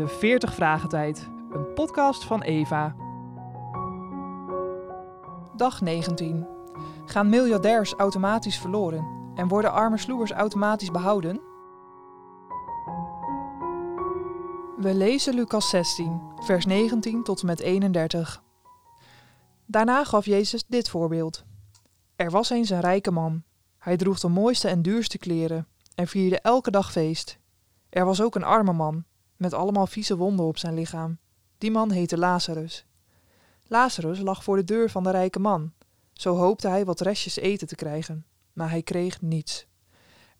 de 40 Vragen Tijd, een podcast van Eva. Dag 19. Gaan miljardairs automatisch verloren en worden arme sloebers automatisch behouden? We lezen Lucas 16, vers 19 tot en met 31. Daarna gaf Jezus dit voorbeeld. Er was eens een rijke man. Hij droeg de mooiste en duurste kleren en vierde elke dag feest. Er was ook een arme man, met allemaal vieze wonden op zijn lichaam. Die man heette Lazarus. Lazarus lag voor de deur van de rijke man. Zo hoopte hij wat restjes eten te krijgen, maar hij kreeg niets.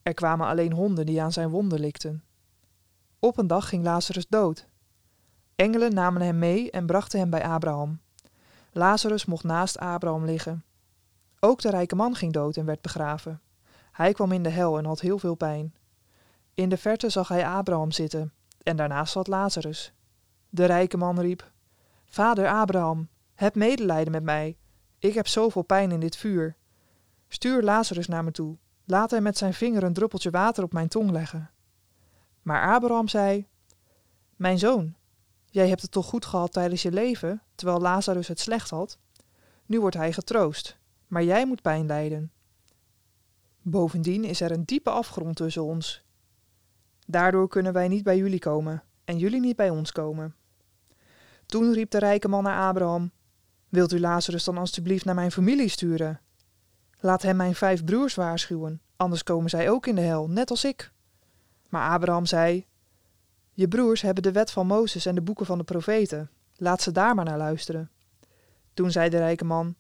Er kwamen alleen honden die aan zijn wonden likten. Op een dag ging Lazarus dood. Engelen namen hem mee en brachten hem bij Abraham. Lazarus mocht naast Abraham liggen. Ook de rijke man ging dood en werd begraven. Hij kwam in de hel en had heel veel pijn. In de verte zag hij Abraham zitten en daarnaast zat Lazarus. De rijke man riep: Vader Abraham, heb medelijden met mij. Ik heb zoveel pijn in dit vuur. Stuur Lazarus naar me toe. Laat hij met zijn vinger een druppeltje water op mijn tong leggen. Maar Abraham zei: Mijn zoon, jij hebt het toch goed gehad tijdens je leven, terwijl Lazarus het slecht had? Nu wordt hij getroost, maar jij moet pijn lijden. Bovendien is er een diepe afgrond tussen ons. Daardoor kunnen wij niet bij jullie komen en jullie niet bij ons komen. Toen riep de rijke man naar Abraham: Wilt u Lazarus dan alstublieft naar mijn familie sturen? Laat hem mijn vijf broers waarschuwen, anders komen zij ook in de hel, net als ik. Maar Abraham zei: Je broers hebben de wet van Mozes en de boeken van de profeten. Laat ze daar maar naar luisteren. Toen zei de rijke man: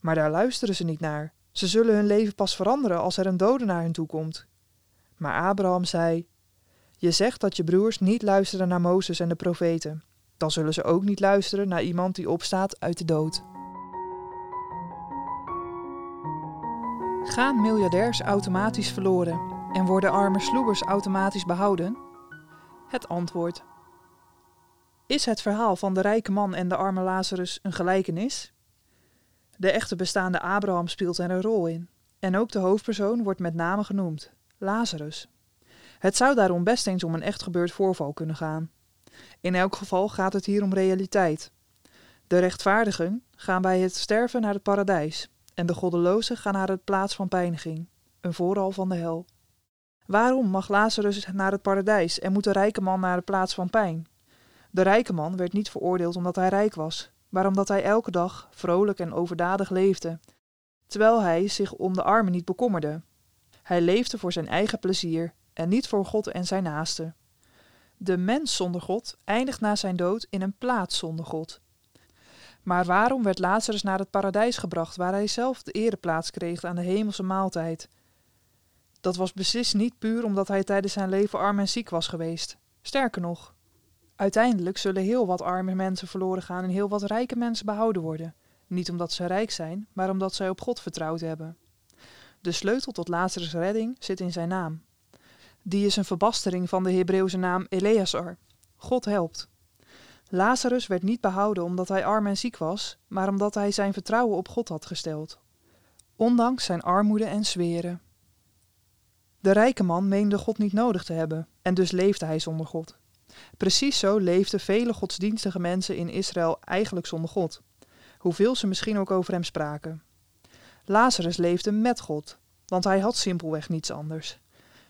Maar daar luisteren ze niet naar. Ze zullen hun leven pas veranderen als er een dode naar hen toe komt. Maar Abraham zei: Je zegt dat je broers niet luisteren naar Mozes en de profeten. Dan zullen ze ook niet luisteren naar iemand die opstaat uit de dood. Gaan miljardairs automatisch verloren en worden arme sloebers automatisch behouden? Het antwoord. Is het verhaal van de rijke man en de arme Lazarus een gelijkenis? De echte bestaande Abraham speelt er een rol in. En ook de hoofdpersoon wordt met name genoemd: Lazarus. Het zou daarom best eens om een echt gebeurd voorval kunnen gaan. In elk geval gaat het hier om realiteit. De rechtvaardigen gaan bij het sterven naar het paradijs en de goddelozen gaan naar het plaats van pijniging, een vooral van de hel. Waarom mag Lazarus naar het paradijs en moet de rijke man naar de plaats van pijn? De rijke man werd niet veroordeeld omdat hij rijk was, maar omdat hij elke dag vrolijk en overdadig leefde, terwijl hij zich om de armen niet bekommerde. Hij leefde voor zijn eigen plezier en niet voor God en zijn naaste. De mens zonder God eindigt na zijn dood in een plaats zonder God. Maar waarom werd Lazarus naar het paradijs gebracht, waar hij zelf de ereplaats kreeg aan de hemelse maaltijd? Dat was beslist niet puur omdat hij tijdens zijn leven arm en ziek was geweest. Sterker nog, uiteindelijk zullen heel wat arme mensen verloren gaan en heel wat rijke mensen behouden worden. Niet omdat ze rijk zijn, maar omdat zij op God vertrouwd hebben. De sleutel tot Lazarus' redding zit in zijn naam. Die is een verbastering van de Hebreeuwse naam Eleazar. God helpt. Lazarus werd niet behouden omdat hij arm en ziek was, maar omdat hij zijn vertrouwen op God had gesteld. Ondanks zijn armoede en zweren. De rijke man meende God niet nodig te hebben, en dus leefde hij zonder God. Precies zo leefden vele godsdienstige mensen in Israël eigenlijk zonder God, hoeveel ze misschien ook over hem spraken. Lazarus leefde met God, want hij had simpelweg niets anders.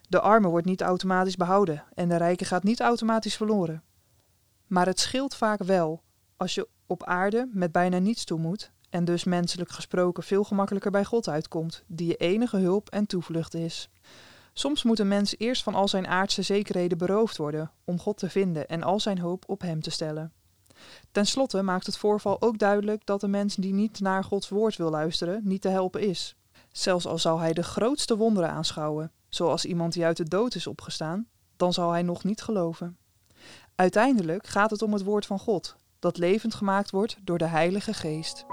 De arme wordt niet automatisch behouden en de rijke gaat niet automatisch verloren. Maar het scheelt vaak wel als je op aarde met bijna niets toe moet en dus menselijk gesproken veel gemakkelijker bij God uitkomt, die je enige hulp en toevlucht is. Soms moet een mens eerst van al zijn aardse zekerheden beroofd worden om God te vinden en al zijn hoop op Hem te stellen. Ten slotte maakt het voorval ook duidelijk dat de mens die niet naar Gods woord wil luisteren, niet te helpen is. Zelfs al zou hij de grootste wonderen aanschouwen, zoals iemand die uit de dood is opgestaan, dan zal hij nog niet geloven. Uiteindelijk gaat het om het woord van God, dat levend gemaakt wordt door de Heilige Geest.